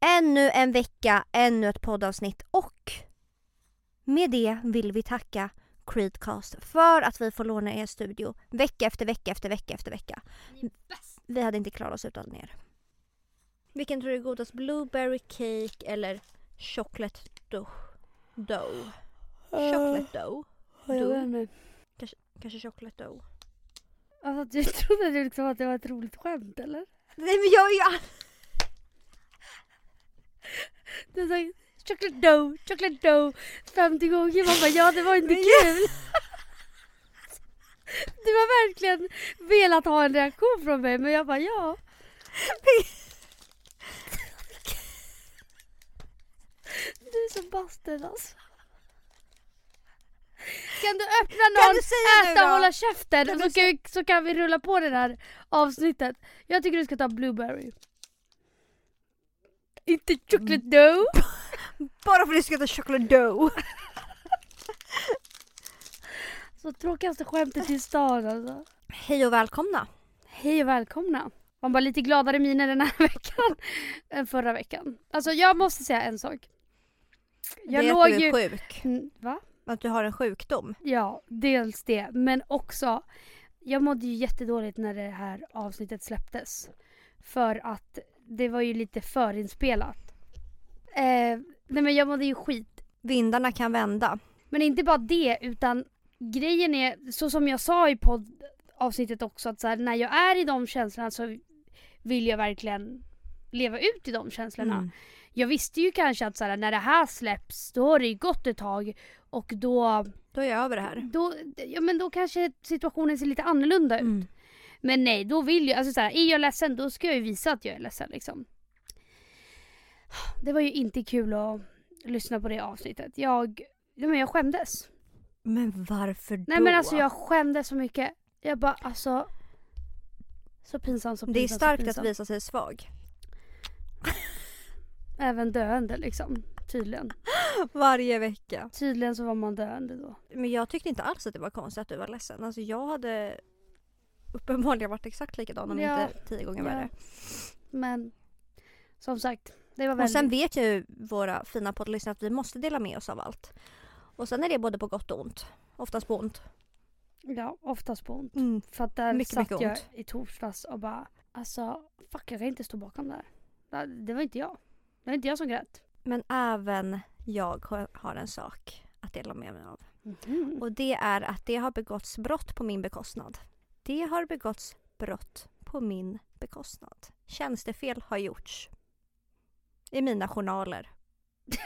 Ännu en vecka, ännu ett poddavsnitt och med det vill vi tacka Creedcast för att vi får låna er studio vecka efter vecka efter vecka efter vecka. Vi hade inte klarat oss utan er. Vilken tror du är godast? Blueberry cake eller chocolate dough? Dough? Chocolate dough? Vet inte. Kanske chocolate dough? Alltså du trodde liksom att det var ett roligt skämt eller? Nej men jag är ju all- Du sa chocolate dough, chocolate dough 50 gånger. Man bara ja det var inte kul. Du har verkligen velat ha en reaktion från mig men jag bara ja. Du är så bastard alltså. Kan du öppna någon, du äta och hålla käften Kan så kan, vi, så kan vi rulla på det här avsnittet. Jag tycker du ska ta blueberry. Inte chocolate dough. Bara för att du ska ta chocolate dough. Så tråkigaste skämtet i stan alltså. Hej och välkomna. Hej och välkomna. Man var lite gladare miner den här veckan än förra veckan. Alltså jag måste säga en sak. Jag det är att du ju... är sjuk. Mm, Va? Att du har en sjukdom. Ja, dels det. Men också, jag mådde ju jättedåligt när det här avsnittet släpptes. För att det var ju lite förinspelat. Eh, nej men jag mådde ju skit. Vindarna kan vända. Men inte bara det, utan grejen är, så som jag sa i poddavsnittet också, att så här, när jag är i de känslorna så vill jag verkligen leva ut i de känslorna. Mm. Jag visste ju kanske att så här, när det här släpps, då har det gått ett tag och då, Då är jag över det här. då, ja, men då kanske situationen ser lite annorlunda ut. Mm. Men nej, då vill jag, alltså så här, är jag ledsen då ska jag ju visa att jag är ledsen liksom. Det var ju inte kul att lyssna på det avsnittet. Jag, ja, men jag skämdes. Men varför då? Nej men alltså jag skämdes så mycket. Jag bara alltså. Så pinsamt, så pinsamt, Det är starkt att visa sig svag. Även döende liksom. Tydligen. Varje vecka. Tydligen så var man döende då. Men jag tyckte inte alls att det var konstigt att du var ledsen. Alltså jag hade uppenbarligen varit exakt likadan om Ja. inte tio gånger Ja. värre. Men som sagt. Det var Och väldigt... sen vet ju våra fina poddlyssnare att vi måste dela med oss av allt. Och sen är det både på gott och ont. Oftast på ont. Ja, oftast på ont. Mm. För att där Mycket, satt mycket jag ont. i torsdags och bara alltså fuck jag kan inte stå bakom det här. Det- var inte jag. Det var inte jag som grät. Men även jag har- en sak att dela med mig av. Mhm. Och det är att det har begåtts brott på min bekostnad. Det har begåtts brott på min bekostnad. Tjänstefel har gjorts. I mina journaler.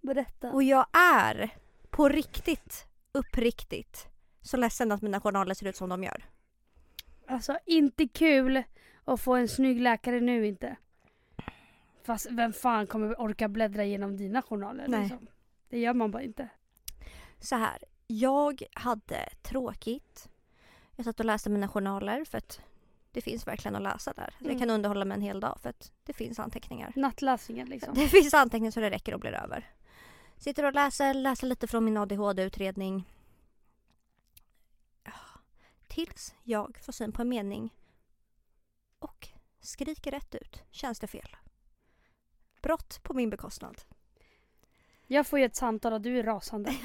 Berätta. Och jag är på riktigt, uppriktigt, så ledsen att mina journaler ser ut som de gör. Alltså inte kul att få en snygg läkare nu inte. Fast vem fan kommer orka bläddra igenom dina journaler? Nej. Liksom? Det gör man bara inte. Så här, jag hade tråkigt. Jag satt och läste mina journaler för att det finns verkligen att läsa där. Jag Mm. kan underhålla mig en hel dag för att det finns anteckningar. Nattläsningen liksom. Det finns anteckningar så det räcker och blir över. Sitter och läser, läser lite från min ADHD-utredning. Tills jag får syn på en mening och skriker rätt ut. Tjänstefel. Brott på min bekostnad. Jag får ju ett samtal och du är rasande.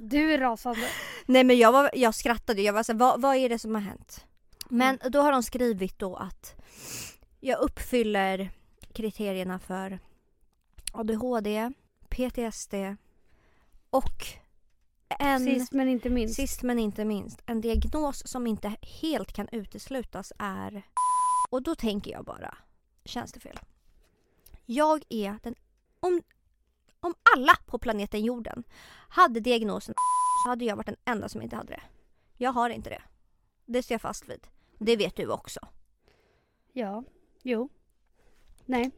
Du är rasande. Nej men jag, var, jag skrattade, jag var så här, vad, vad är det som har hänt? Men då har de skrivit då att jag uppfyller kriterierna för ADHD, PTSD och en, Sist men inte minst. sist men inte minst, en diagnos som inte helt kan uteslutas är... Och då tänker jag bara, tjänstefel. Jag är den... Om, om alla på planeten jorden hade diagnosen så hade jag varit den enda som inte hade det. Jag har inte det. Det står jag fast vid. Det vet du också. Ja. Jo. Nej.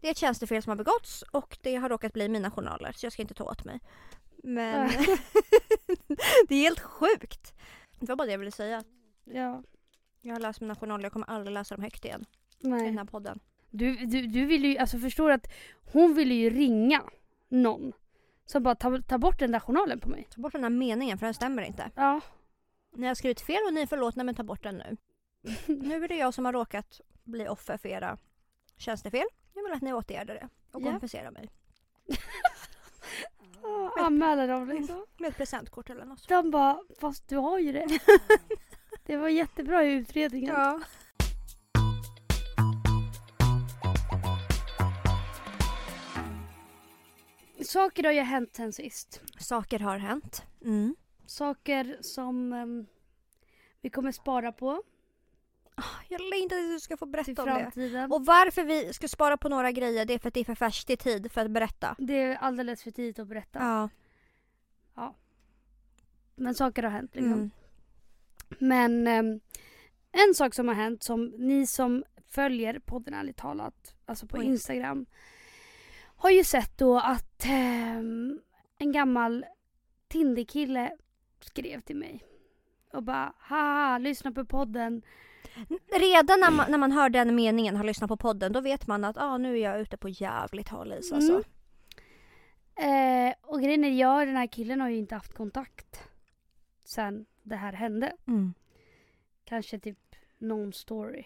Det är ett tjänstefel som har begåtts och det har råkat bli mina journaler så jag ska inte ta åt mig. Men det är helt sjukt. Det var bara det jag ville säga. Ja. Jag har läst mina journaler, jag kommer aldrig läsa dem högt igen i den Nej. här podden. Du, du, du ville ju, alltså förstår att hon ville ju ringa någon. Som bara ta, ta bort den där journalen på mig. Ta bort den här meningen för den stämmer inte. Ja. Ni har skrivit fel och ni är förlåtna men ta bort den nu. nu är det jag som har råkat bli offer för era tjänstefel. Jag vill att ni åtgärdar det och Ja. kompenserar mig. Ah, Anmäler dem liksom. Med ett presentkort eller något. De bara, fast du har ju det. Det var jättebra i utredningen. Ja. Saker har ju hänt sen sist. Saker har hänt. Mm. Saker som ehm, vi kommer spara på Jag längtar att du ska få till berätta om det. Och varför vi ska spara på några grejer det är för att det är för färskt i tid för att berätta. Det är alldeles för tidigt att berätta. Ja. Men saker har hänt liksom. Mm. Men ehm, en sak som har hänt som ni som följer podden ärligt talat, alltså på Oj. Instagram, har ju sett då att ehm, en gammal Tinder-kille skrev till mig och bara haha, lyssna på podden. Redan när man, när man hör den meningen, har lyssnat på podden, då vet man att ah, nu är jag ute på jävligt hal is alltså. Mm. Eh, och grejen är, jag och den här killen har ju inte haft kontakt sen det här hände. Mm. Kanske typ någon story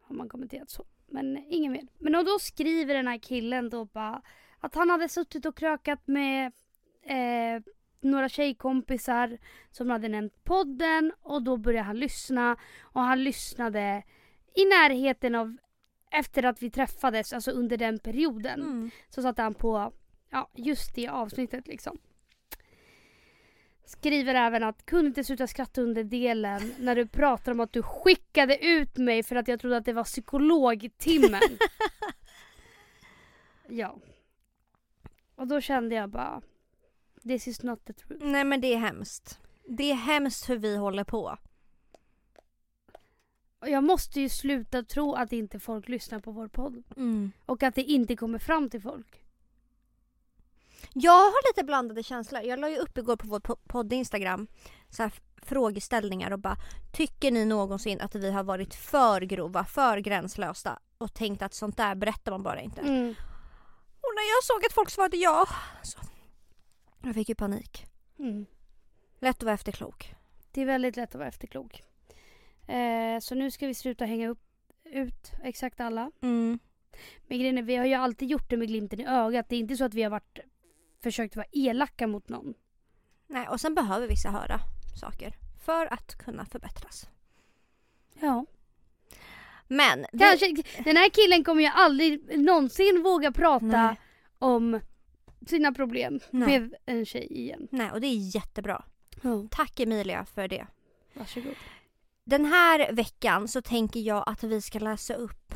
har man kommenterat så. Men ingen mer. Men och då skriver den här killen då bara att han hade suttit och krökat med eh, några tjejkompisar som hade nämnt podden och då började han lyssna och han lyssnade i närheten av efter att vi träffades, alltså under den perioden. Mm. Så satte han på ja, just det avsnittet liksom. Skriver även att kunde inte sluta skratta under delen när du pratar om att du skickade ut mig för att jag trodde att det var psykologtimmen. ja. Och då kände jag bara This is not the truth. Nej men det är hemskt. Det är hemskt hur vi håller på. Jag måste ju sluta tro att inte folk lyssnar på vår podd. Mm. Och att det inte kommer fram till folk. Jag har lite blandade känslor. Jag la ju upp igår på vår po- podd Instagram så här frågeställningar och bara Tycker ni någonsin att vi har varit för grova, för gränslösa och tänkt att sånt där berättar man bara inte? Mm. Och när jag såg att folk svarade ja så jag fick ju panik. Mm. Lätt att vara efterklok. Det är väldigt lätt att vara efterklok. Eh, så nu ska vi sluta hänga upp, ut exakt alla. Mm. Men grejen är, vi har ju alltid gjort det med glimten i ögat. Det är inte så att vi har varit, försökt vara elaka mot någon. Nej, och sen behöver vissa höra saker för att kunna förbättras. Ja. Men vi- Kanske, den här killen kommer ju aldrig någonsin våga prata Nej. om sina problem Nej. med en tjej igen. Nej, och det är jättebra. Ja. Tack Emilia för det. Varsågod. Den här veckan så tänker jag att vi ska läsa upp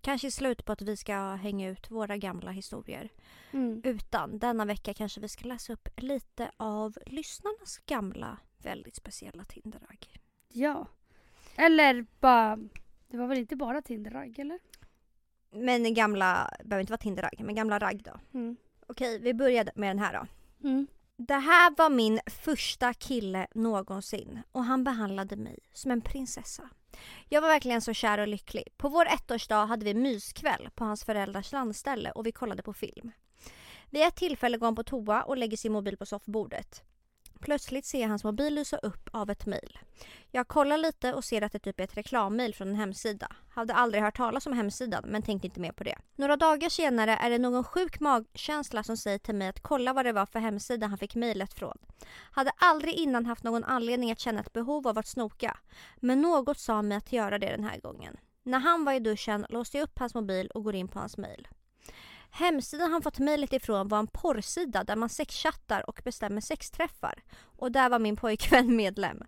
Kanske i slutet på att vi ska hänga ut våra gamla historier. Mm. Utan denna vecka kanske vi ska läsa upp lite av lyssnarnas gamla väldigt speciella Tinderragg. Ja. Eller bara, det var väl inte bara Tinderragg eller? Men gamla, behöver inte vara Tinderragg, men gamla ragg då. Mm. Okej, vi började med den här då. Mm. Det här var min första kille någonsin och han behandlade mig som en prinsessa. Jag var verkligen så kär och lycklig. På vår ettårsdag hade vi myskväll på hans föräldrars landställe och vi kollade på film. Vid ett tillfälle går han på toa och lägger sin mobil på soffbordet. Plötsligt ser jag hans mobil lysa upp av ett mejl. Jag kollar lite och ser att det typ är ett reklammail från en hemsida. Hade aldrig hört talas om hemsidan men tänkte inte mer på det. Några dagar senare är det någon sjuk magkänsla som säger till mig att kolla vad det var för hemsida han fick mejlet från. Hade aldrig innan haft någon anledning att känna ett behov av att snoka. Men något sa mig att göra det den här gången. När han var i duschen låste jag upp hans mobil och går in på hans mejl. Hemsidan han fått mejlet ifrån var en porrsida där man sexchattar och bestämmer sexträffar. Och där var min pojkvän medlem.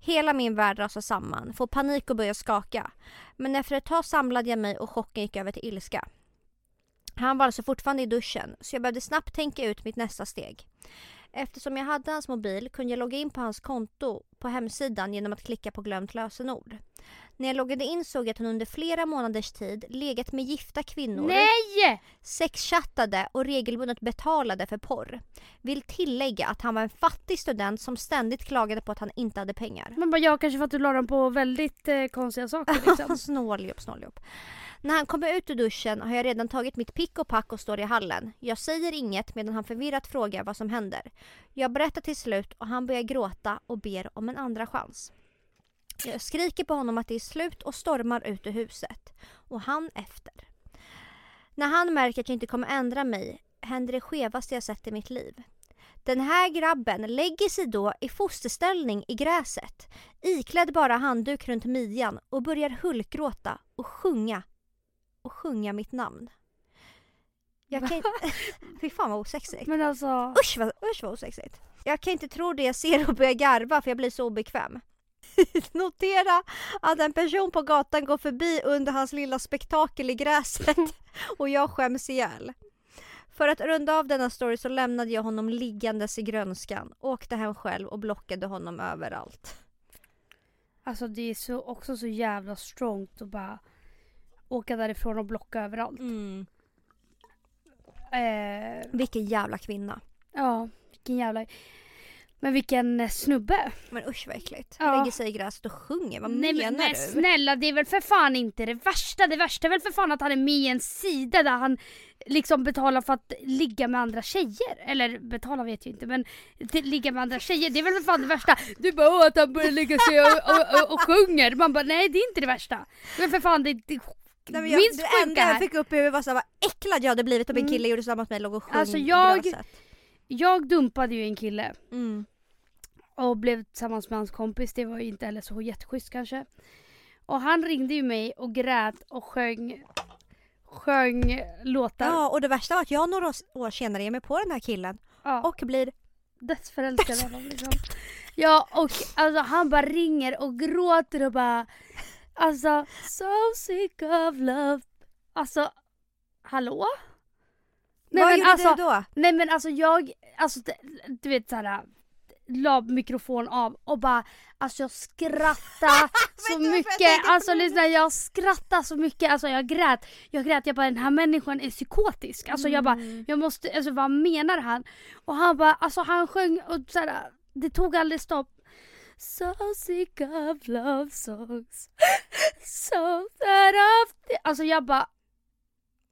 Hela min värld rasar samman, får panik och börjar skaka. Men efter ett tag samlade jag mig och chocken gick över till ilska. Han var alltså fortfarande i duschen så jag behövde snabbt tänka ut mitt nästa steg. Eftersom jag hade hans mobil kunde jag logga in på hans konto på hemsidan genom att klicka på glömt lösenord. När jag loggade in såg jag att hon under flera månaders tid legat med gifta kvinnor Nej! sexchattade och regelbundet betalade för porr. Vill tillägga att han var en fattig student som ständigt klagade på att han inte hade pengar. Man bara, ja kanske för att du la dem på väldigt eh, konstiga saker liksom. snåljobb, snåljobb. När han kommer ut ur duschen har jag redan tagit mitt pick och pack och står i hallen. Jag säger inget medan han förvirrat frågar vad som händer. Jag berättar till slut och han börjar gråta och ber om en andra chans. Jag skriker på honom att det är slut och stormar ut ur huset. Och han efter. När han märker att jag inte kommer ändra mig händer det skevaste jag sett i mitt liv. Den här grabben lägger sig då i fosterställning i gräset, iklädd bara handduk runt midjan och börjar hulkgråta och sjunga. Och sjunga mitt namn. Jag kan inte... Fy fan vad osexigt. Men alltså, Usch vad, usch vad osexigt. Jag kan inte tro det jag ser och börjar garva för jag blir så obekväm. Notera att en person på gatan går förbi under hans lilla spektakel i gräset och jag skäms ihjäl. För att runda av denna story så lämnade jag honom liggandes i grönskan, åkte hem själv och blockade honom överallt. alltså det är så, också så jävla strongt att bara åka därifrån och blocka överallt. Mm. Eh, Vilken jävla kvinna. ja, vilken jävla... Men vilken snubbe. Men usch vad äckligt. Ja. Lägger sig i gräset och sjunger, vad Nej menar men, men du? snälla det är väl för fan inte det värsta. Det värsta är väl för fan att han är med i en sida där han liksom betalar för att ligga med andra tjejer. Eller betala vet jag inte men ligga med andra tjejer det är väl för fan det värsta. Du bara åh att han börjar lägga sig och, och, och, och sjunger. Man bara nej det är inte det värsta. Men för fan det, det Nej, men jag, minst det enda jag fick upp i huvudet var så här, vad äcklad jag hade blivit om en Mm. kille gjorde samma mot mig, låg och sjöng Alltså, i jag- gräset. Jag dumpade ju en kille Mm. och blev tillsammans med hans kompis. Det var ju inte heller så jätteschysst kanske. Och han ringde ju mig och grät och sjöng, sjöng låtar. Ja, och det värsta var att jag några år senare ger mig på den här killen Ja. och blir dödsförälskad av honom liksom. Ja och alltså han bara ringer och gråter och bara Alltså so sick of love. Alltså hallå? Nej Vad men gjorde alltså, du då? nej men alltså jag, alltså du vet såhär la mikrofon av och bara alltså jag skrattade så mycket, alltså lyssna jag skrattade så mycket, alltså jag grät, jag grät, jag bara den här människan är psykotisk, alltså jag bara Mm. jag måste, alltså vad menar han? Och han bara, alltså han sjöng och såhär, det tog aldrig stopp. So sick of love songs. So that of... Alltså jag bara,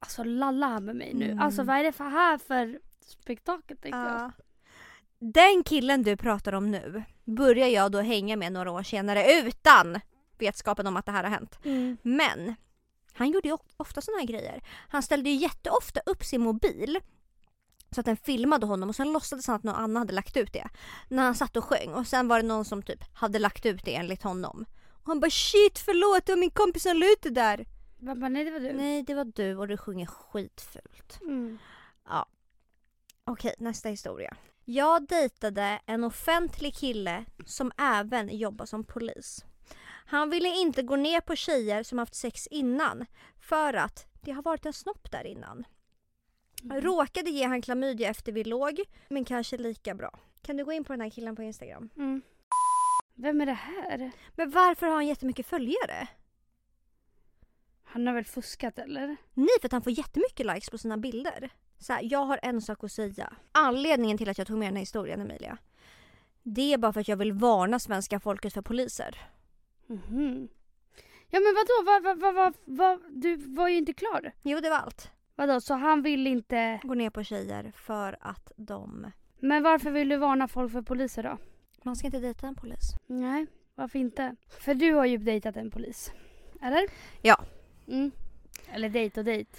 alltså lalla han med mig nu. Mm. Alltså vad är det för här för spektakel tänkte jag. Ja. Den killen du pratar om nu börjar jag då hänga med några år senare utan vetskapen om att det här har hänt. Mm. Men han gjorde ju ofta såna här grejer. Han ställde ju jätteofta upp sin mobil så att den filmade honom och sen låtsades han att någon annan hade lagt ut det. När han satt och sjöng och sen var det någon som typ hade lagt ut det enligt honom. Och han bara shit förlåt det var min kompis som la ut det där. Jag bara, nej det var du. Nej det var du och du sjunger skitfult. Mm. Okej, nästa historia. Jag dejtade en offentlig kille som även jobbar som polis. Han ville inte gå ner på tjejer som haft sex innan för att det har varit en snopp där innan. Råkade ge han klamydia efter vi låg, men kanske lika bra. Kan du gå in på den här killen på Instagram? Mm. Vem är det här? Men varför har han jättemycket följare? Han har väl fuskat eller? Nej, för att han får jättemycket likes på sina bilder. Så här, jag har en sak att säga. Anledningen till att jag tog med den här historien, Emilia. Det är bara för att jag vill varna svenska folket för poliser. Mhm. Ja men vadå, vad, vad, vad, vad, vad, du var ju inte klar. Jo, det var allt. Vadå, så han vill inte... Gå ner på tjejer för att de... Men varför vill du varna folk för poliser då? Man ska inte dejta en polis. Nej, varför inte? För du har ju dejtat en polis. Eller? Ja. Mm. Eller dejt och dejt.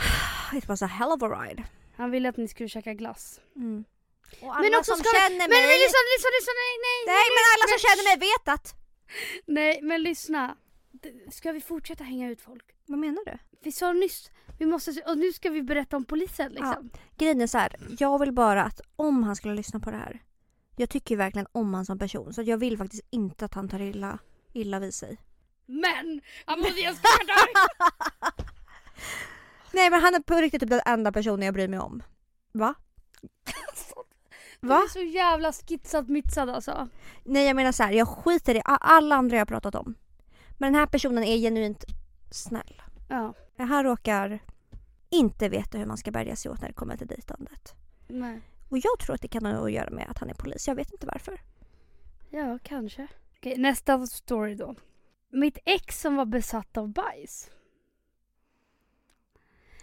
It was a hell of a ride. Han ville att ni skulle käka glass. Mm. Och alla Men också som ska- känner Men, mig... men lyssna, lyssna, lyssna, nej, nej! Nej, men alla som känner mig vet att... Nej, men lyssna. Ska vi fortsätta hänga ut folk? Vad menar du? Vi sa nyss, vi måste, och nu ska vi berätta om polisen liksom. Grejen är så här, jag vill bara att om han skulle lyssna på det här. Jag tycker ju verkligen om han som person så jag vill faktiskt inte att han tar illa, illa vid sig. Men! Amelia skrattar! Nej men han är på riktigt typ den enda personen jag bryr mig om. Va? Du Va? är så jävla skitsad mitsad alltså. Nej jag menar så här, jag skiter i alla andra jag har pratat om. Men den här personen är genuint snäll. Ja, Han råkar inte veta hur man ska bärga sig åt när det kommer till dejtandet. nej. Och jag tror att det kan ha att göra med att han är polis. Jag vet inte varför. Ja, kanske. Okej, nästa story då. Mitt ex som var besatt av bajs.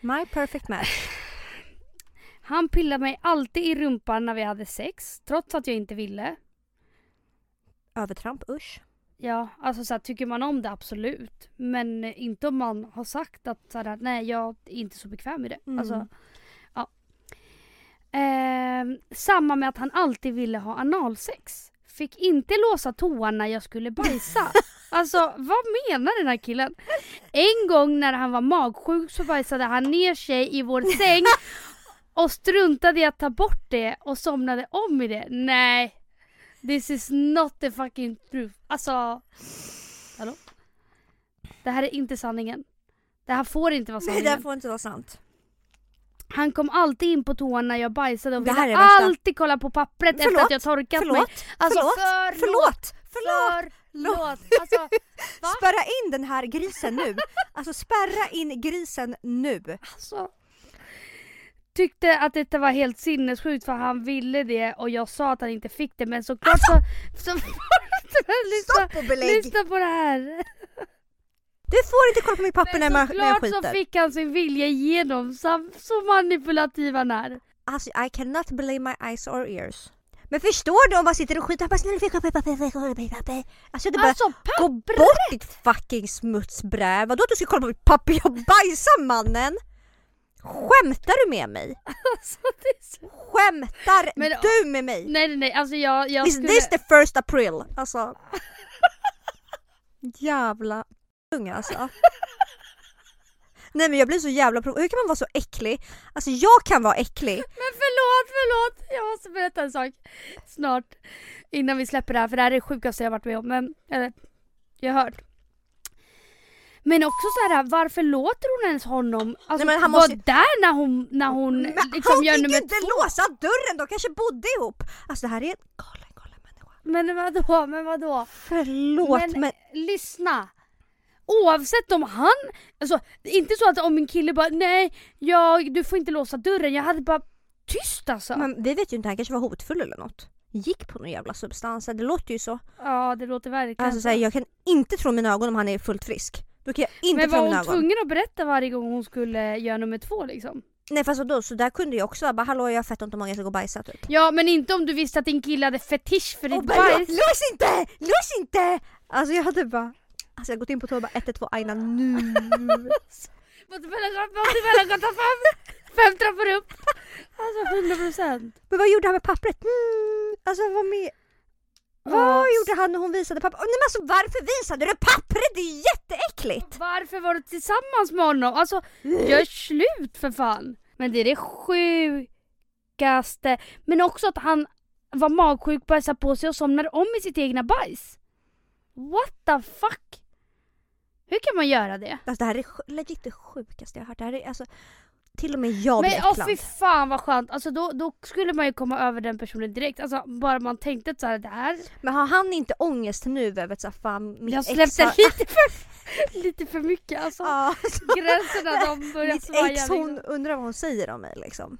My perfect match. Han pillade mig alltid i rumpan när vi hade sex, trots att jag inte ville. Övertramp, usch. Ja, alltså så här, tycker man om det absolut. Men eh, inte om man har sagt att så här, nej jag är inte så bekväm med det. Mm. Alltså, ja. Ehm, samma med att han alltid ville ha analsex. Fick inte låsa toan när jag skulle bajsa. alltså vad menar den här killen? En gång när han var magsjuk så bajsade han ner sig i vår säng och struntade i att ta bort det och somnade om i det. Nej. This is not the fucking truth. Alltså. Hallå? Det här är inte sanningen. Det här får inte vara Nej sanningen. det får inte vara sant. Han kom alltid in på toan när jag bajsade och här ville alltid kolla på pappret efter Förlåt? att jag torkat mig. Förlåt? Alltså förlåt? förlåt. Förlåt! Förlåt! Förlåt. Alltså, Va? Spärra in den här grisen nu. Alltså spärra in grisen nu. alltså. Tyckte att detta var helt sinnessjukt för han ville det och jag sa att han inte fick det men såklart så... så lyssna, Stopp och belägg! lyssna på det här. Du får inte kolla på mitt papper när, man, när jag såklart så skiter. fick han sin vilja igenom. Så, så manipulativ han är. Alltså I cannot believe my eyes or ears. Men förstår du om man sitter och skiter. Alltså det bara Alltså gå bort ditt fucking smutsbräd. Vadå att du ska kolla på mitt papper? Jag bajsar mannen! Skämtar du med mig? Alltså, så... Skämtar Men- du med mig? Nej nej nej, alltså jag, jag Is skulle... this the first april? Alltså. jävla unga alltså. Nej men jag blir så jävla prov- Hur kan man vara så äcklig? Alltså jag kan vara äcklig. Men förlåt, förlåt! Jag måste berätta en sak snart. Innan vi släpper det här, för det här är det sjukaste jag varit med om. Men, eller, jag har hört. Men också så här, varför låter hon ens honom alltså, Nej, men han vara måste- där när hon, när hon Men liksom han gör fick nummer inte två? låsa dörren, de kanske bodde ihop. Alltså det här är en galen galen människa. Men vadå, men vadå? Förlåt men, Men lyssna! Oavsett om han, alltså inte så att om min kille bara nej, jag, du får inte låsa dörren. Jag hade bara tyst alltså. men vi vet ju inte, han kanske var hotfull eller något. Gick på någon jävla substans, det låter ju så. Ja det låter verkligen Alltså så här, jag kan inte tro mina ögon om han är fullt frisk. Då kan jag inte Men tro var mina hon ögon. tvungen att berätta varje gång hon skulle göra nummer två liksom? Nej fast vadå, så där kunde jag också vara bara hallå jag har fett ont om magen, jag ska gå och bajsa typ. Ja men inte om du visste att din kille hade fetisch för ditt men bajs. Lås inte! Lås inte! Alltså jag hade bara Alltså jag har gått in på toa och bara 112 Aina nu. Montebellagatan 5! Fem trappor upp! Alltså 100 procent. Men vad gjorde han med pappret? Mm, alltså vad med... Vad gjorde han när hon visade pappret? Nej men alltså varför visade du pappret? Det är jätteäckligt! Varför var du tillsammans med honom? Alltså gör slut för fan. Men det är det sjukaste. Men också att han var magsjuk, bajsade på sig och somnade om i sitt egna bajs. What the fuck? Hur kan man göra det? Alltså det här är legit det sjukaste jag har hört. Det här är alltså... Till och med jag blir Men åh fy fan vad skönt. Alltså då, då skulle man ju komma över den personen direkt. Alltså bara man tänkte så här, det här. Men har han inte ångest nu över att fan mitt Jag ex släppte har... lite för, lite för mycket alltså. Ja, Gränserna de börjar mitt svaja. ex hon liksom. undrar vad hon säger om mig liksom.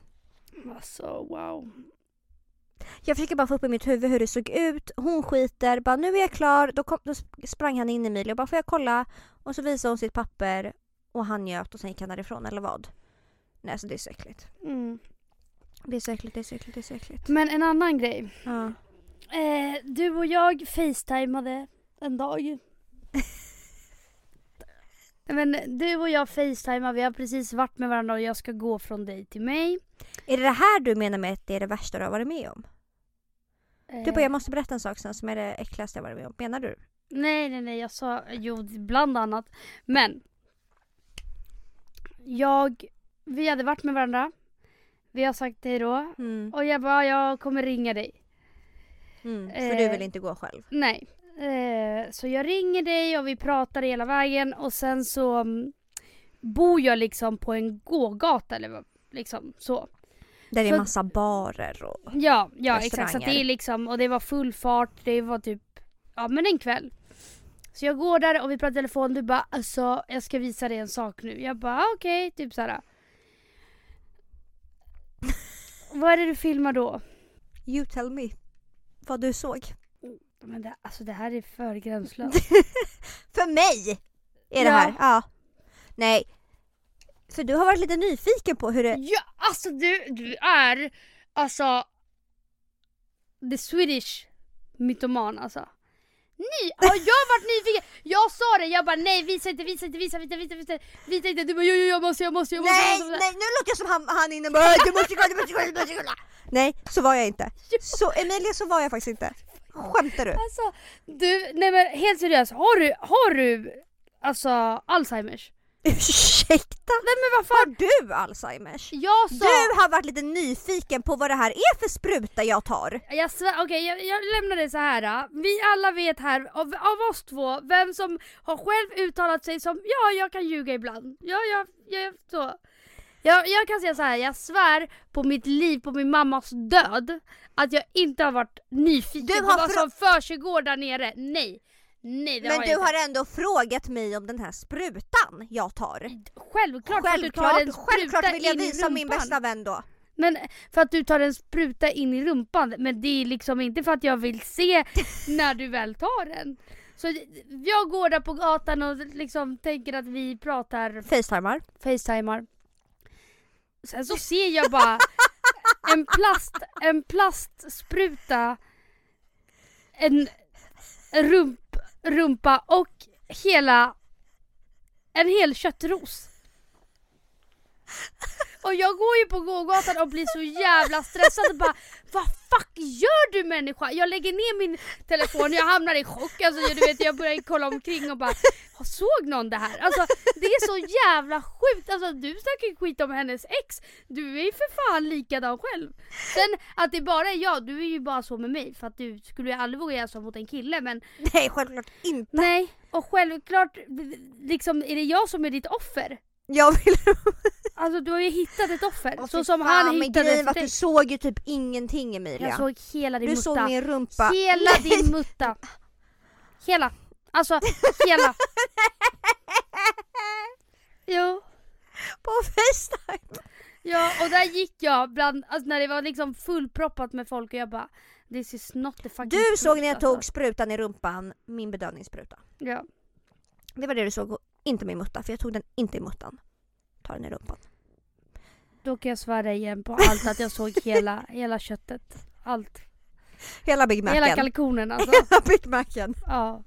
Alltså wow. Jag försöker bara få upp i mitt huvud hur det såg ut. Hon skiter, bara nu är jag klar. Då, kom, då sprang han in i Emilia och bara får jag kolla? Och så visade hon sitt papper och han njöt och sen gick han därifrån eller vad? Nej alltså det är så äckligt. Mm. Det är så äckligt, det är så äckligt, det är så äckligt. Men en annan grej. Ja. Eh, du och jag facetimade en dag. Men du och jag facetimade, vi har precis varit med varandra och jag ska gå från dig till mig. Är det det här du menar med att det är det värsta du har varit med om? Eh, Du bara jag måste berätta en sak sen som är det äckligaste jag varit med om. Menar du? Nej, nej, nej, jag sa jo, bland annat. Men. Jag, vi hade varit med varandra. Vi har sagt hej då. Mm. Och jag bara, jag kommer ringa dig. Mm. För Eh. du vill inte gå själv? Nej. Eh, så jag ringer dig och vi pratar hela vägen och sen så mm, bor jag liksom på en gågata eller liksom så. Där det är Så- massa barer och... Ja, ja exakt. Så det är liksom, och det var full fart, det var typ, ja men en kväll. Så jag går där och vi pratar i telefon, du bara alltså jag ska visa dig en sak nu. Jag bara ah, okej, typ såhär. Vad är det du filmar då? You tell me. Vad du såg. Men det, alltså det här är för gränslöst. För mig! Är det Ja. här? Ja. Nej. För du har varit lite nyfiken på hur det... Ja, alltså du, du är alltså the Swedish mytoman alltså. Ny? Har jag varit nyfiken? Jag sa det, jag bara nej visa inte, visa inte, visa, visa, visa, visa, visa inte. Du bara jo, jo, jag måste, jag måste, jag måste. Nej, jag måste. nej, nu låter jag som han, han inne bara du måste kolla, du måste kolla, du måste kolla. Nej, så var jag inte. Så Emilia, så var jag faktiskt inte. Skämtar du? Alltså, du, nej men helt seriöst, har du, har du alltså Alzheimers? Ursäkta? Nej men vad Har du Alzheimers? Jag sa... Du har varit lite nyfiken på vad det här är för spruta jag tar. Jag svär, okej jag, jag lämnar det så här. då. Vi alla vet här, av, av oss två, vem som har själv uttalat sig som ja, jag kan ljuga ibland. Ja, jag, jag, så. Jag, jag kan säga så här, jag svär på mitt liv, på min mammas död, att jag inte har varit nyfiken Du på har vad som försiggår där nere. Nej. Nej det Men har du inte. har ändå frågat mig om den här sprutan jag tar. Självklart, för att du tar en Självklart, spruta självklart vill jag in i visa min rumpan. bästa vän då. Men för att du tar en spruta in i rumpan, men det är liksom inte för att jag vill se när du väl tar den. Så jag går där på gatan och liksom tänker att vi pratar Facetimar. facetimar. Sen så ser jag bara en, plast, en plastspruta, en rump, rumpa och hela en hel köttros. Och jag går ju på gågatan och blir så jävla stressad och bara Vad fuck gör du människa? Jag lägger ner min telefon, jag hamnar i chock alltså du vet jag börjar kolla omkring och bara Såg någon det här? Alltså det är så jävla sjukt, alltså du snackar skit om hennes ex Du är ju för fan likadan själv Sen att det bara är jag, du är ju bara så med mig för att du skulle ju aldrig våga göra så mot en kille men Nej, självklart inte. Nej, och självklart liksom är det jag som är ditt offer Jag vill... Alltså du har ju hittat ett offer, så som fan, han men hittade grejen var att dig. du såg ju typ ingenting Emilia. Jag såg hela din du mutta. såg min rumpa. Hela din mutta. Hela. Alltså hela. Jo. På Facetime. Ja och där gick jag bland, alltså när det var liksom fullproppat med folk och jag bara This is not the fucking Du såg när jag alltså. tog sprutan i rumpan, min bedövningsspruta. Ja. Det var det du såg inte min mutta för jag tog den inte i muttan. Ta den i rumpan. Då kan jag svära igen på allt att jag såg hela, hela köttet. Allt. Hela Big Macen. Hela kalkonen alltså. Hela Big Macen. Ja.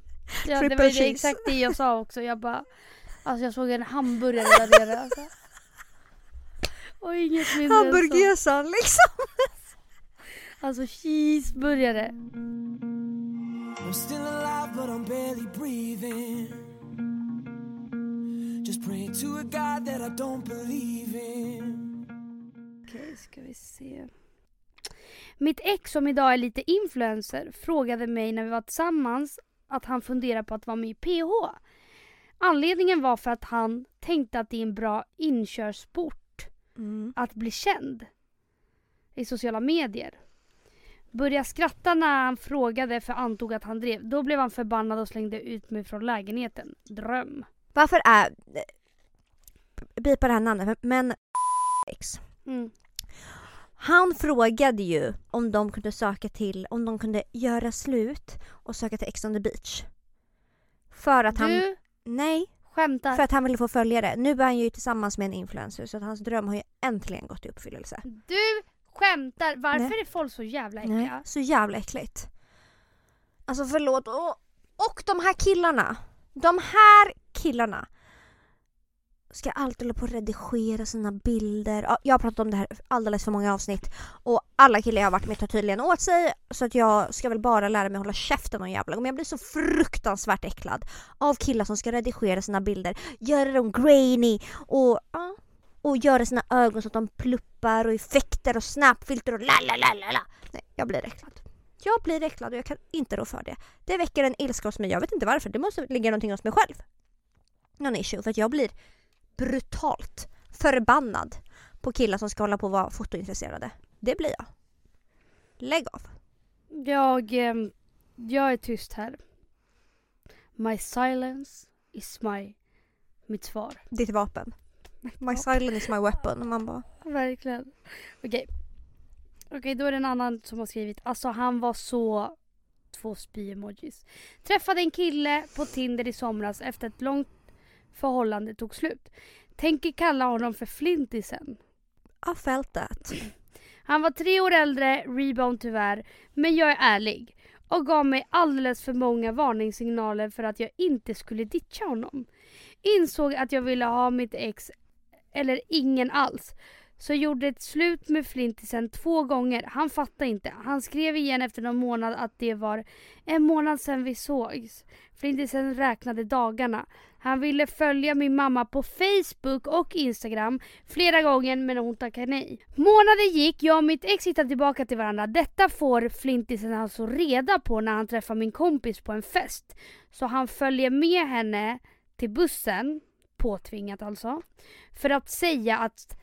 ja det var det, exakt det jag sa också. Jag bara, alltså jag såg en hamburgare där nere alltså. Och inget mindre. Hamburgesan liksom. Alltså cheeseburgare. I'm still alive, but I'm barely breathing. Just praying to a God that I don't believe in. Okej, ska vi se. Mitt ex som idag är lite influencer frågade mig när vi var tillsammans att han funderar på att vara med i PH. Anledningen var för att han tänkte att det är en bra inkörsport Mm. att bli känd i sociala medier. Började skratta när han frågade för antog att han drev. Då blev han förbannad och slängde ut mig från lägenheten. Dröm. Varför är... Bipa det här namnet men... X. Mm. Han frågade ju om de kunde söka till, om de kunde göra slut och söka till Ex on the beach. För att han... Du Nej, skämtar. för att han ville få följare. Nu är han ju tillsammans med en influencer så att hans dröm har ju äntligen gått i uppfyllelse. Du skämtar. Varför Nej. är folk så jävla Nej, äckliga? så jävla äckligt. Alltså förlåt. Och, och de här killarna. De här killarna. Ska alltid hålla på och redigera sina bilder. Ja, Jag har pratat om det här alldeles för många avsnitt. Och alla killar jag har varit med tar tydligen åt sig. Så att jag ska väl bara lära mig hålla käften någon jävla gång. Men jag blir så fruktansvärt äcklad av killar som ska redigera sina bilder. Göra dem grainy och, ja, och göra sina ögon så att de pluppar och effekter och snapfilter och la la la la la. Nej, jag blir äcklad. Jag blir äcklad och jag kan inte rå för det. Det väcker en ilska hos mig. Jag vet inte varför. Det måste ligga någonting hos mig själv. Någon issue. För att jag blir brutalt förbannad på killar som ska hålla på och vara fotointresserade. Det blir jag. Lägg av. Jag, ehm, jag är tyst här. My silence is my... Mitt svar. Ditt vapen. My silence is my weapon. Man bara... Verkligen. Okej. Okej, då är det en annan som har skrivit. Alltså han var så... Två spy-emojis. Träffade en kille på Tinder i somras efter ett långt förhållande tog slut. Tänker kalla honom för Flintisen. I felt that. Han var tre år äldre, rebound tyvärr, men jag är ärlig. och gav mig alldeles för många varningssignaler för att jag inte skulle ditcha honom. Insåg att jag ville ha mitt ex eller ingen alls. Så gjorde ett slut med flintisen två gånger. Han fattade inte. Han skrev igen efter någon månad att det var en månad sedan vi sågs. Flintisen räknade dagarna. Han ville följa min mamma på Facebook och Instagram flera gånger men hon tackade nej. Månader gick, jag och mitt ex hittade tillbaka till varandra. Detta får Flintisen alltså reda på när han träffar min kompis på en fest. Så han följer med henne till bussen, påtvingat alltså, för att säga att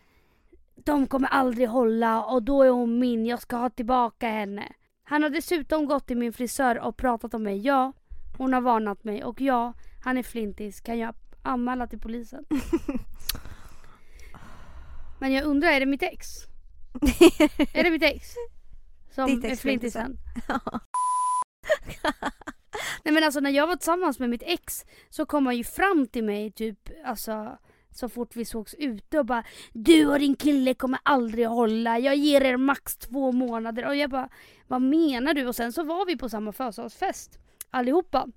de kommer aldrig hålla och då är hon min, jag ska ha tillbaka henne. Han har dessutom gått till min frisör och pratat om mig. Ja, hon har varnat mig och ja, han är flintis. Kan jag anmäla till polisen? Men jag undrar, är det mitt ex? är det mitt ex? Som Ditt är ex flintisen? Nej men alltså när jag var tillsammans med mitt ex så kom han ju fram till mig typ alltså så fort vi sågs ute och bara Du och din kille kommer aldrig hålla, jag ger er max två månader och jag bara Vad menar du? Och sen så var vi på samma födelsedagsfest allihopa.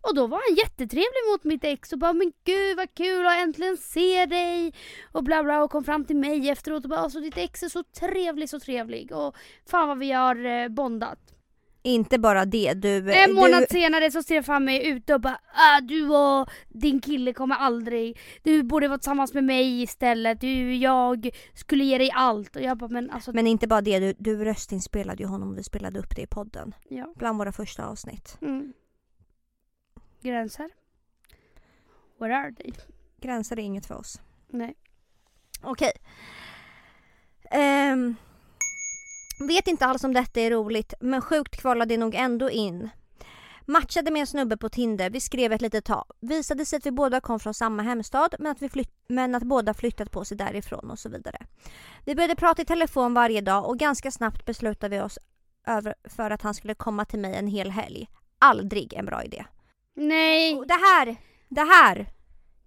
Och då var han jättetrevlig mot mitt ex och bara men gud vad kul att äntligen se dig och bla bla och kom fram till mig efteråt och bara alltså ditt ex är så trevlig så trevlig och fan vad vi har eh, bondat. Inte bara det, du... En månad du, senare så ser han mig ute och bara ah, du och din kille kommer aldrig, du borde vara tillsammans med mig istället, du, jag skulle ge dig allt. Och jag bara men alltså Men inte bara det, du, du röstinspelade ju honom vi spelade upp det i podden. ja. Bland våra första avsnitt. Mm. Gränser? Where are they? Gränser är inget för oss. Nej. Okej. Ehm, vet inte alls om detta är roligt, men sjukt kvalade nog ändå in. Matchade med en snubbe på Tinder, vi skrev ett litet tag. Visade sig att vi båda kom från samma hemstad men att, vi flytt- men att båda flyttat på sig därifrån och så vidare. Vi började prata i telefon varje dag och ganska snabbt beslutade vi oss över för att han skulle komma till mig en hel helg. Aldrig en bra idé. Nej. Och det här, det här,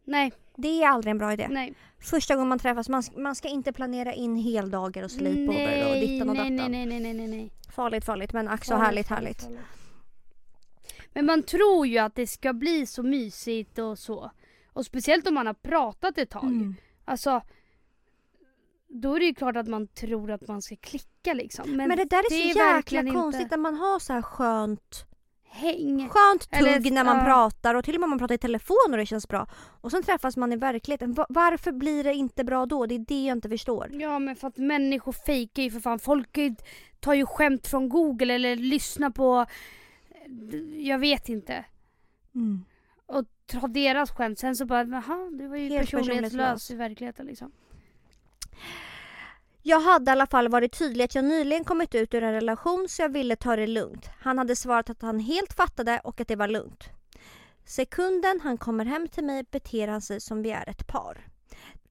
Nej. Det är aldrig en bra idé. Nej. Första gången man träffas, man, man ska inte planera in heldagar och sleepover och dittan och nej, dattan. nej, nej, nej, nej, nej. Farligt, farligt men ack så härligt, härligt. farligt. Men man tror ju att det ska bli så mysigt och så. Och speciellt om man har pratat ett tag. Mm. Alltså, då är det ju klart att man tror att man ska klicka liksom. Men, Men, det där är det så är jäkla verkligen inte- konstigt när man har så här skönt, häng. skönt tugg Eller- när man ja. pratar och till och med om man pratar i telefon och det känns bra. Och sen träffas man i verkligheten. Va- Varför blir det inte bra då? Det är det jag inte förstår. Ja men för att människor fejkar ju för fan. Folk tar ju skämt från google eller lyssnar på, jag vet inte. Och tar deras skämt. Sen så bara, jaha du var ju Helt personlighetslös personlighetslös. i verkligheten liksom. Jag hade i alla fall varit tydlig att jag nyligen kommit ut ur en relation så jag ville ta det lugnt. Han hade svarat att han helt fattade och att det var lugnt. Sekunden han kommer hem till mig beter han sig som vi är ett par.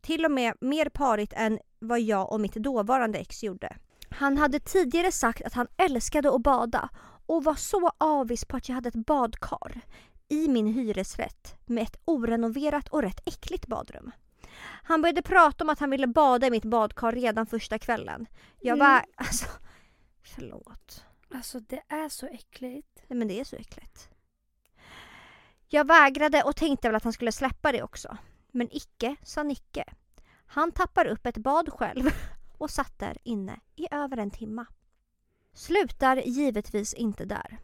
Till och med mer parigt än vad jag och mitt dåvarande ex gjorde. Han hade tidigare sagt att han älskade att bada och var så avis på att jag hade ett badkar i min hyresrätt med ett orenoverat och rätt äckligt badrum. Han började prata om att han ville bada i mitt badkar redan första kvällen. Jag Mm. var... Alltså... Förlåt. Alltså det är så äckligt. Nej men det är så äckligt. Jag vägrade och tänkte väl att han skulle släppa det också. Men icke sa Nicke. Han tappar upp ett bad själv och satt där inne i över en timma. Slutar givetvis inte där.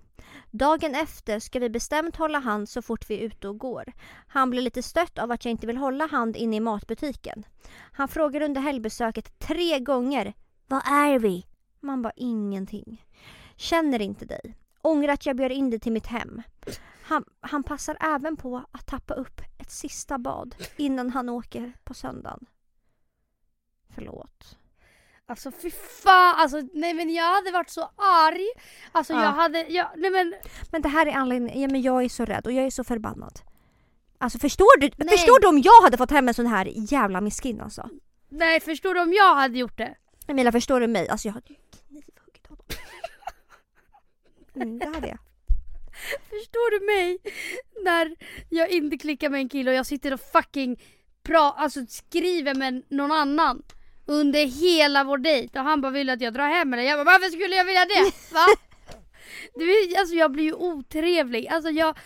Dagen efter ska vi bestämt hålla hand så fort vi är ute och går. Han blir lite stött av att jag inte vill hålla hand inne i matbutiken. Han frågar under helgbesöket tre gånger. Vad är vi? Man bara ingenting. Känner inte dig. Ångrar att jag bjöd in dig till mitt hem. Han, han passar även på att tappa upp ett sista bad innan han åker på söndagen. Förlåt. Alltså fy fan, alltså nej men jag hade varit så arg. Alltså Ja. jag hade, jag, nej men Men det här är anledningen, ja men jag är så rädd och jag är så förbannad. Alltså förstår du, Nej. förstår du om jag hade fått hem en sån här jävla miskin alltså? nej förstår du om jag hade gjort det? Emilia förstår du mig? Alltså jag hade ju knivhuggit honom. Mm, det hade jag. Förstår du mig? När jag inte klickar med en kille och jag sitter och fucking pra, alltså skriver med någon annan under hela vår dejt och han bara vill att jag drar hem eller jag bara varför skulle jag vilja det? Va? Du, alltså jag blir ju otrevlig. Alltså jag,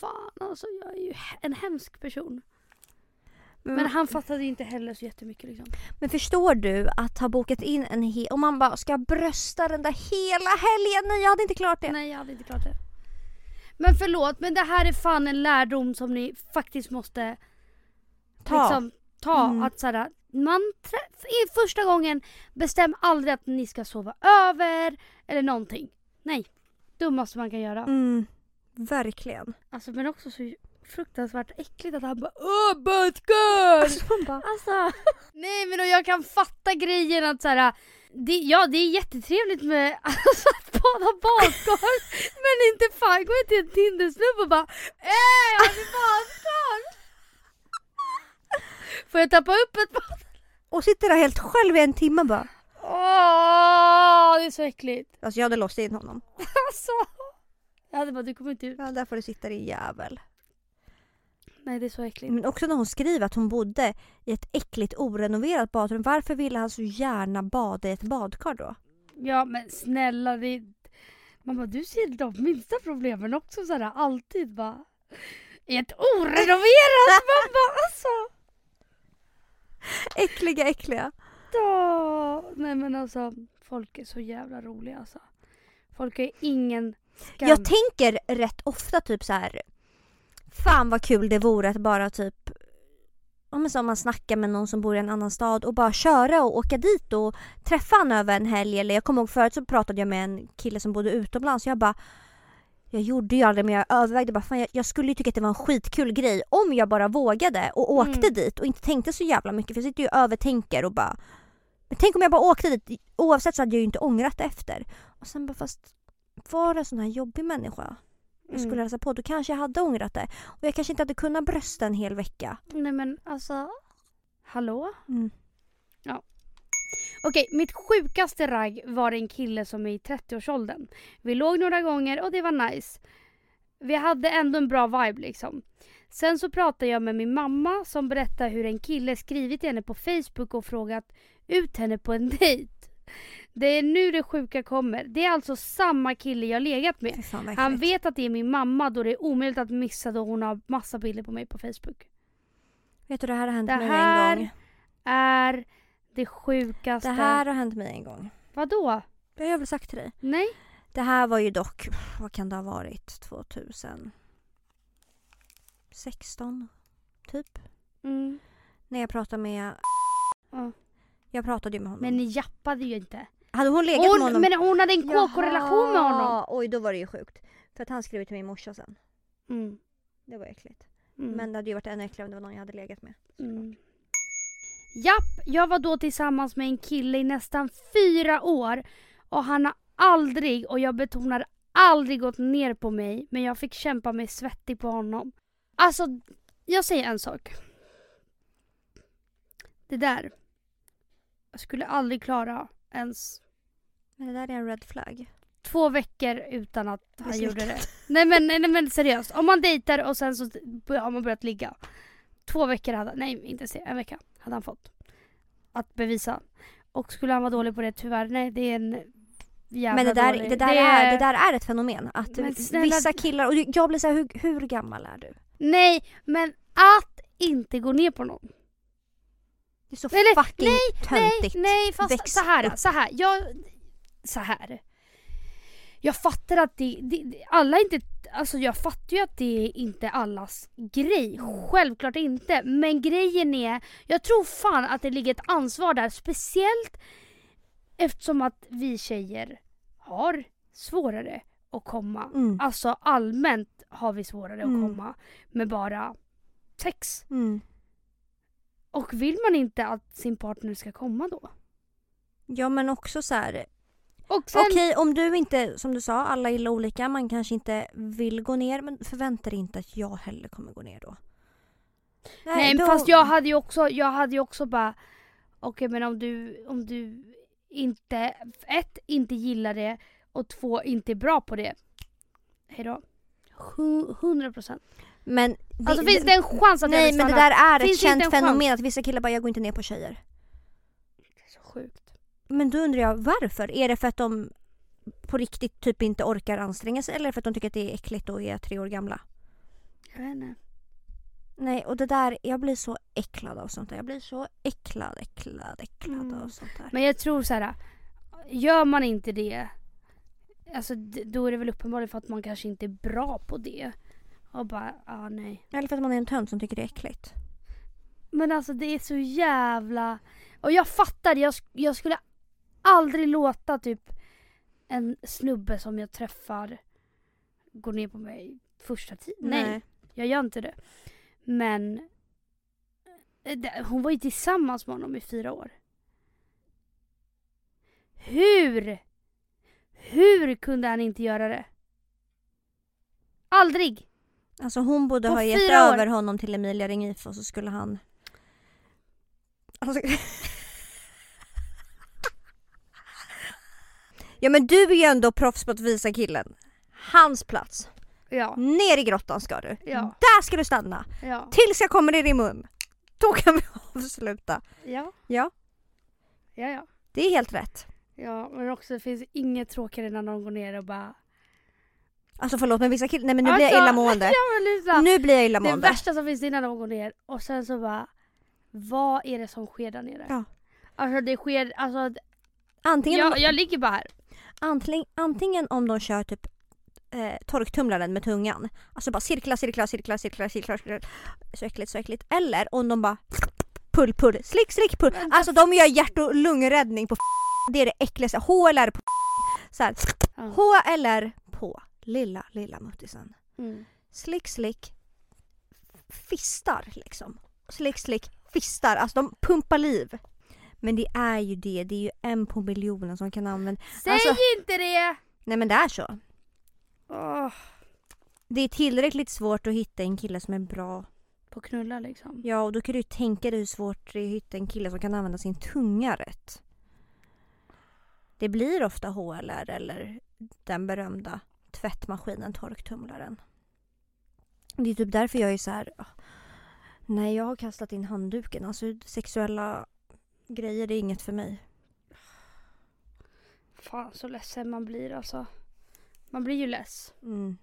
fan alltså jag är ju en hemsk person. Men, Men han fattade inte heller så jättemycket liksom. men förstår du att ha bokat in en hel... Och man bara ska brösta den där hela helgen. Nej jag hade inte klarat det. Nej jag hade inte klarat det. Men förlåt men det här är fan en lärdom som ni faktiskt måste Ta. liksom, ta. Mm. Att såhär, man i första gången bestäm aldrig att ni ska sova över eller någonting. Nej. Dummaste man kan göra. Mm, verkligen. Alltså men också så fruktansvärt äckligt att han bara Åh badkar! Alltså man bara... Alltså. Nej men och jag kan fatta grejen att såhär det, ja det är jättetrevligt med alltså, att bada badkar men inte fan gå till en Tindersnubb och bara Äh jag vill badkar! Får jag tappa upp ett bad? Och sitter där helt själv i en timme bara. Åh det är så äckligt. Alltså jag hade låst in honom. Alltså. Jag hade bara du kommer inte ut. Ja, där får du sitta din jävel. Nej det är så äckligt. Men också när hon skriver att hon bodde i ett äckligt orenoverat badrum. Varför ville han så gärna bada i ett badkar då? Ja men snälla det Man bara du ser de minsta problemen också såhär alltid bara I ett orenoverat man bara alltså Äckliga, äckliga. Åh, Nej men alltså folk är så jävla roliga alltså. Folk är ingen skam. Jag tänker rätt ofta typ så här. Fan vad kul det vore att bara typ Ja som man snackar med någon som bor i en annan stad och bara köra och åka dit och träffa han över en helg. Eller jag kommer ihåg förut så pratade jag med en kille som bodde utomlands och jag bara jag gjorde ju aldrig men jag övervägde bara fan jag, jag skulle ju tycka att det var en skitkul grej om jag bara vågade och åkte Mm. dit och inte tänkte så jävla mycket för jag sitter ju och övertänker och bara men tänk om jag bara åkte dit oavsett så hade jag ju inte ångrat det efter. Och sen bara fast var en sån här jobbig människa jag skulle Mm. hälsa på då kanske jag hade ångrat det. Och jag kanske inte hade kunnat brösta en hel vecka. Nej men alltså Hallå? Mm. Okej, mitt sjukaste ragg var en kille som är i 30-årsåldern. Vi låg några gånger och det var nice. Vi hade ändå en bra vibe liksom. Sen så pratade jag med min mamma som berättade hur en kille skrivit till henne på Facebook och frågat ut henne på en dejt. Det är nu det sjuka kommer. Det är alltså samma kille jag legat med. Han vet att det är min mamma då det är omöjligt att missa då hon har massa bilder på mig på Facebook. Vet du det här har hänt Det mig här- en gång. Är det sjukaste... Det här har hänt mig en gång. Vadå? Det har jag väl sagt till dig. Nej? Det här var ju dock, vad kan det ha varit? 2016 typ. Mm. När jag pratade med... Ja. Jag pratade ju med honom. Men ni jappade ju inte. hade hon legat med Hon, honom? men hon hade en KK-relation med honom. Oj, då var det ju sjukt. För att han skrev till min morsa sen. Mm. Det var äckligt. Mm. Men det hade ju varit ännu äckligare om det var någon jag hade legat med. Japp, jag var då tillsammans med en kille i nästan fyra år och han har aldrig, och jag betonar aldrig gått ner på mig men jag fick kämpa mig svettig på honom. Alltså, jag säger en sak. Det där. Jag skulle aldrig klara ens Men det där är en red flag. två veckor utan att han gjorde det. Nej men, nej men seriöst. Om man dejtar och sen så har man börjat ligga. Två veckor hade nej inte se, en vecka hade han fått. Att bevisa. Och skulle han vara dålig på det tyvärr, nej det är en jävla Men det där, dålig. det, där är, det där är ett fenomen. Att snälla- vissa killar, och jag blir så här, hur, hur gammal är du? Nej men att inte gå ner på någon. Det är så Eller, fucking Nej, töntigt. nej fast Väx så här, upp. så här. Jag, så här. Jag fattar att det, det, alla inte, alltså jag fattar ju att det är inte allas grej. Självklart inte. Men grejen är, jag tror fan att det ligger ett ansvar där. Speciellt eftersom att vi tjejer har svårare att komma. Mm. Alltså allmänt har vi svårare Mm. att komma med bara sex. Mm. Och vill man inte att sin partner ska komma då? Ja men också så här. Och sen, Okej om du inte, som du sa, alla gillar olika, man kanske inte vill gå ner men förvänta dig inte att jag heller kommer gå ner då. Nej då- fast jag hade ju också, jag hade ju också bara Okej men om du, om du inte, ett, inte gillar det och två, inte är bra på det. Hejdå. Hu- 100 procent. Men det, Alltså finns det en chans att Nej men det där är ett Finns känt en fenomen att vissa killar bara jag går inte ner på tjejer. Det är så sjukt. Men då undrar jag varför? Är det för att de på riktigt typ inte orkar anstränga sig eller för att de tycker att det är äckligt och är tre år gamla. Jag vet inte. Nej, och det där, jag blir så äcklad av sånt där. Jag blir så äcklad, äcklad, äcklad Mm. av sånt där. Men jag tror så här. Gör man inte det. Alltså då är det väl uppenbarligen för att man kanske inte är bra på det. Och bara, ah nej. Eller för att man är en tönt som tycker det är äckligt. Men alltså det är så jävla... Och jag fattar, jag, jag skulle aldrig låta typ en snubbe som jag träffar gå ner på mig första tiden. Nej. jag gör inte det. Men eh, det- hon var ju tillsammans med honom i fyra år. Hur? Hur kunde han inte göra det? Aldrig! Alltså hon borde På ha gett år. över honom till Emilia Ringif och så skulle han... Alltså... ja men du är ju ändå proffs på att visa killen. Hans plats. Ja, Ner i grottan ska du. Ja. Där ska du stanna. ja, Tills jag kommer i mun. Då kan vi avsluta. ja, Ja, ja, ja. det är helt rätt. Ja, men också det finns inget tråkigare än när någon går ner och bara... Alltså förlåt men vissa killar, nej men nu blir jag Alltså, illamående. Ja, Nu blir jag det illamående. värsta som finns innan någon går ner och sen så bara... Vad är det som sker där nere? Ja. Alltså det sker, alltså Antingen, jag, jag ligger bara här. Antingen, antingen om de kör typ eh, torktumlaren med tungan. Alltså bara cirkla, cirkla, cirkla, cirkla, cirkla. cirkla. Så äckligt, så äckligt. Eller om de bara pull, pull, slick, slick, pull. Alltså de gör hjärt och lungräddning på Det är det äckligaste. HLR på så här. HLR på lilla, lilla muttisen. Mm. Slick, slick, fistar liksom. Slick, slick, fistar. Alltså de pumpar liv. Men det är ju det, det är ju en på miljonen som kan använda. Säg Alltså- inte det! Nej men det är så. Åh, Det är tillräckligt svårt att hitta en kille som är bra. på knulla liksom. Ja och då kan du ju tänka dig hur svårt det är att hitta en kille som kan använda sin tunga rätt. Det blir ofta HLR eller den berömda tvättmaskinen, torktumlaren. Det är typ därför jag är så här. ah, Nej jag har kastat in handduken. Alltså sexuella grejer är inget för mig. Fan så ledsen man blir alltså. Man blir ju less. Mm.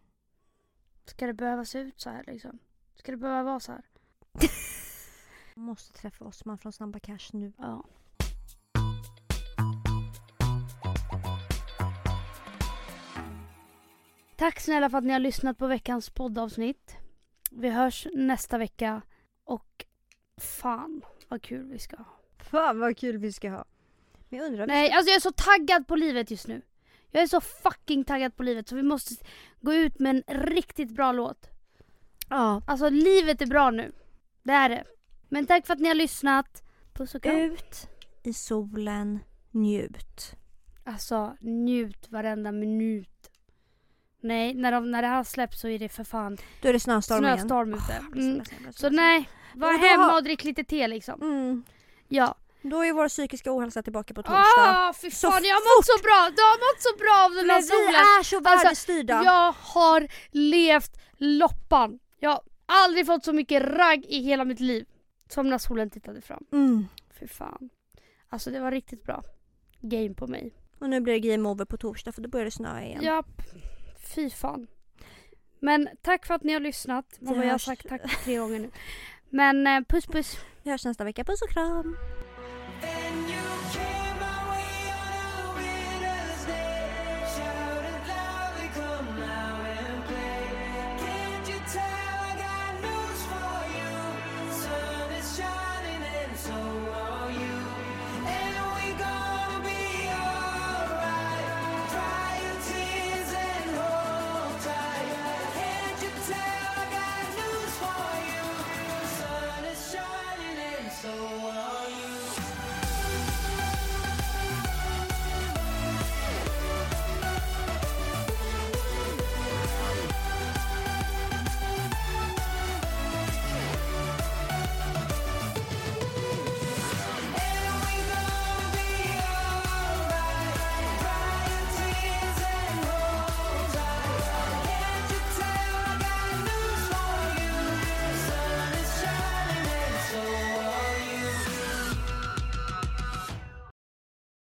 Ska det behöva se ut så här liksom? Ska det behöva vara så här? Måste träffa Osman från Snabba Cash nu. Ja. Tack snälla för att ni har lyssnat på veckans poddavsnitt. Vi hörs nästa vecka och fan vad kul vi ska ha. Fan vad kul vi ska ha. Men jag undrar... Nej, alltså jag är så taggad på livet just nu. Jag är så fucking taggad på livet så vi måste gå ut med en riktigt bra låt. Ja. Alltså livet är bra nu. Det är det. Men tack för att ni har lyssnat. Puss och kram. Ut i solen, njut. Alltså njut varenda minut. Nej, när, de, när det här släpps så är det för fan Då är det snöstorm igen. snöstorm ute. Jag blir Mm. Så nej, var hemma har- och drick lite te liksom. Mm. Ja. Då är vår psykiska ohälsa tillbaka på torsdag. Ah, fy Så fan jag har mått så bra! Du har mått så bra av den här Men vi solen. är så Alltså, värdestyrda. Jag har levt loppan. Jag har aldrig fått så mycket ragg i hela mitt liv. Som när solen tittade fram. Mm. Fy fan. Alltså det var riktigt bra. Game på mig. Och nu blir det game over på torsdag för då börjar det snöa igen. Japp. Fy fan. Men tack för att ni har lyssnat. Vad har jag hörs. sagt tack tre gånger nu. Men eh, puss puss. Vi hörs nästa vecka. Puss och kram.